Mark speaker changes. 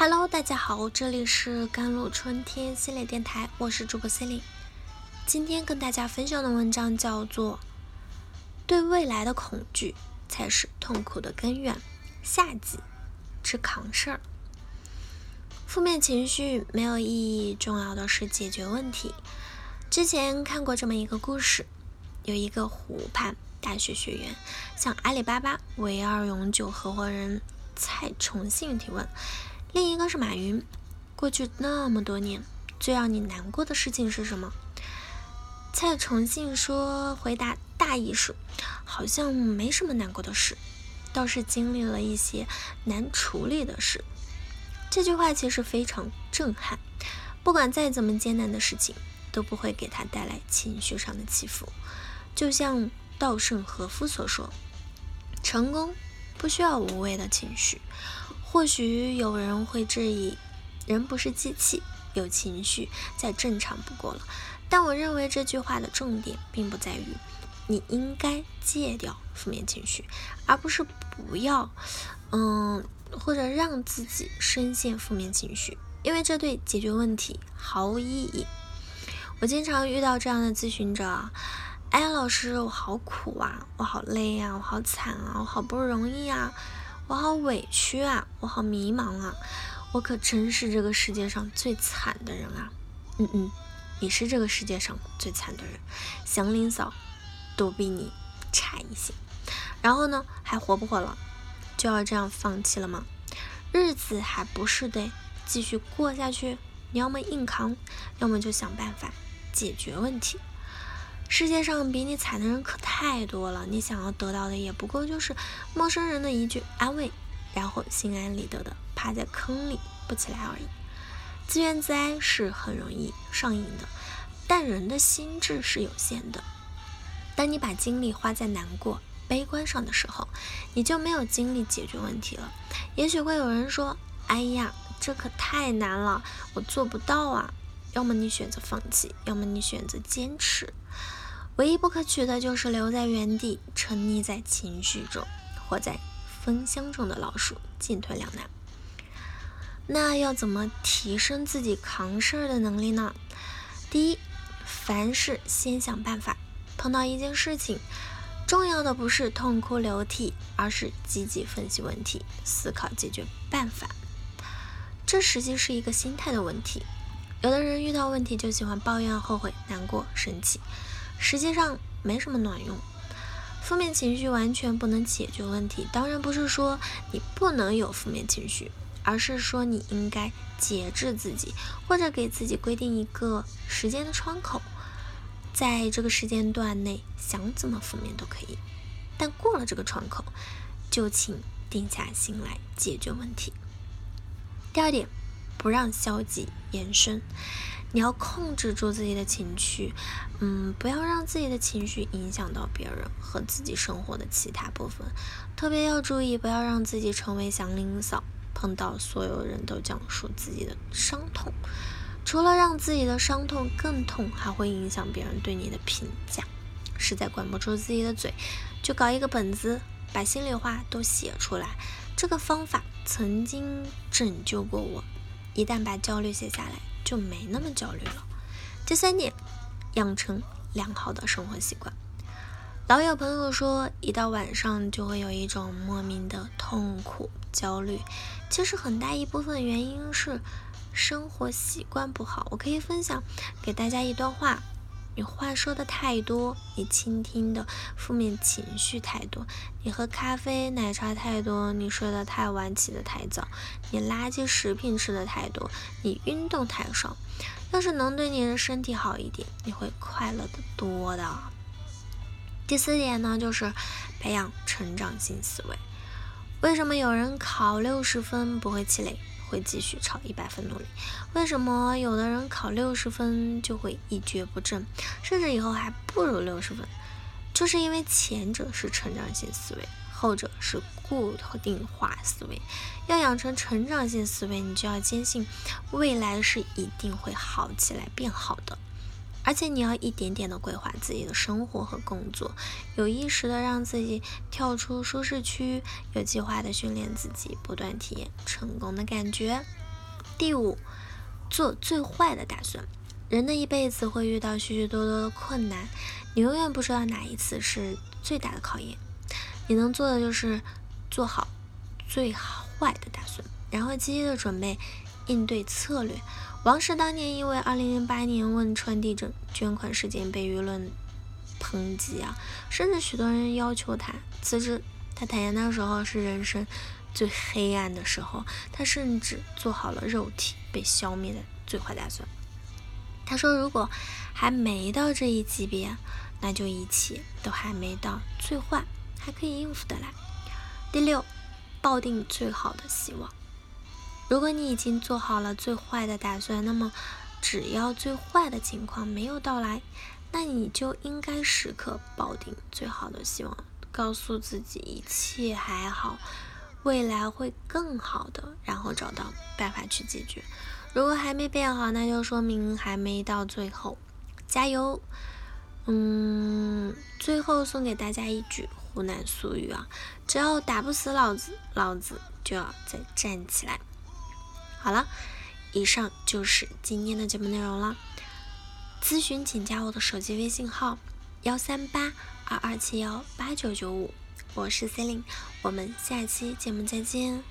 Speaker 1: Hello，大家好，这里是甘露春天系列电台，我是主播 c e l i n e 今天跟大家分享的文章叫做《对未来的恐惧才是痛苦的根源》，下集吃扛事儿。负面情绪没有意义，重要的是解决问题。之前看过这么一个故事，有一个湖畔大学学员向阿里巴巴唯二永久合伙人蔡崇信提问。另一个是马云，过去那么多年，最让你难过的事情是什么？蔡崇信说，回答大意是，好像没什么难过的事，倒是经历了一些难处理的事。这句话其实非常震撼，不管再怎么艰难的事情，都不会给他带来情绪上的起伏。就像稻盛和夫所说，成功不需要无谓的情绪。或许有人会质疑，人不是机器，有情绪再正常不过了。但我认为这句话的重点并不在于你应该戒掉负面情绪，而不是不要，嗯，或者让自己深陷负面情绪，因为这对解决问题毫无意义。我经常遇到这样的咨询者，哎，老师，我好苦啊，我好累啊，我好惨啊，我好不容易啊。我好委屈啊，我好迷茫啊，我可真是这个世界上最惨的人啊！嗯嗯，你是这个世界上最惨的人，祥林嫂都比你差一些。然后呢，还活不活了？就要这样放弃了吗？日子还不是得继续过下去？你要么硬扛，要么就想办法解决问题。世界上比你惨的人可太多了，你想要得到的也不过就是陌生人的一句安慰，然后心安理得的趴在坑里不起来而已。自怨自哀是很容易上瘾的，但人的心智是有限的。当你把精力花在难过、悲观上的时候，你就没有精力解决问题了。也许会有人说：“哎呀，这可太难了，我做不到啊。”要么你选择放弃，要么你选择坚持。唯一不可取的就是留在原地，沉溺在情绪中，活在风箱中的老鼠，进退两难。那要怎么提升自己扛事儿的能力呢？第一，凡事先想办法。碰到一件事情，重要的不是痛哭流涕，而是积极分析问题，思考解决办法。这实际是一个心态的问题。有的人遇到问题就喜欢抱怨、后悔、难过、生气。实际上没什么卵用，负面情绪完全不能解决问题。当然不是说你不能有负面情绪，而是说你应该节制自己，或者给自己规定一个时间的窗口，在这个时间段内想怎么负面都可以。但过了这个窗口，就请定下心来解决问题。第二点，不让消极延伸。你要控制住自己的情绪，嗯，不要让自己的情绪影响到别人和自己生活的其他部分。特别要注意，不要让自己成为祥林嫂，碰到所有人都讲述自己的伤痛。除了让自己的伤痛更痛，还会影响别人对你的评价。实在管不住自己的嘴，就搞一个本子，把心里话都写出来。这个方法曾经拯救过我。一旦把焦虑写下来。就没那么焦虑了。第三点，养成良好的生活习惯。老有朋友说，一到晚上就会有一种莫名的痛苦、焦虑，其实很大一部分原因是生活习惯不好。我可以分享给大家一段话。你话说的太多，你倾听的负面情绪太多，你喝咖啡奶茶太多，你睡得太晚起得太早，你垃圾食品吃的太多，你运动太少。要是能对你的身体好一点，你会快乐的多的。第四点呢，就是培养成长性思维。为什么有人考六十分不会气馁？会继续朝一百分努力。为什么有的人考六十分就会一蹶不振，甚至以后还不如六十分？就是因为前者是成长性思维，后者是固定化思维。要养成成长性思维，你就要坚信未来是一定会好起来、变好的。而且你要一点点的规划自己的生活和工作，有意识的让自己跳出舒适区，有计划的训练自己，不断体验成功的感觉。第五，做最坏的打算。人的一辈子会遇到许许多多的困难，你永远不知道哪一次是最大的考验。你能做的就是做好最坏的打算，然后积极的准备应对策略。王石当年因为2008年汶川地震捐款事件被舆论抨击啊，甚至许多人要求他辞职。他坦言那时候是人生最黑暗的时候，他甚至做好了肉体被消灭的最坏打算。他说：“如果还没到这一级别，那就一切都还没到最坏，还可以应付得来。”第六，抱定最好的希望。如果你已经做好了最坏的打算，那么只要最坏的情况没有到来，那你就应该时刻抱定最好的希望，告诉自己一切还好，未来会更好的，然后找到办法去解决。如果还没变好，那就说明还没到最后，加油！嗯，最后送给大家一句湖南俗语啊：只要打不死老子，老子就要再站起来。好了，以上就是今天的节目内容了。咨询请加我的手机微信号：幺三八二二七幺八九九五，我是 c e l i n e 我们下期节目再见。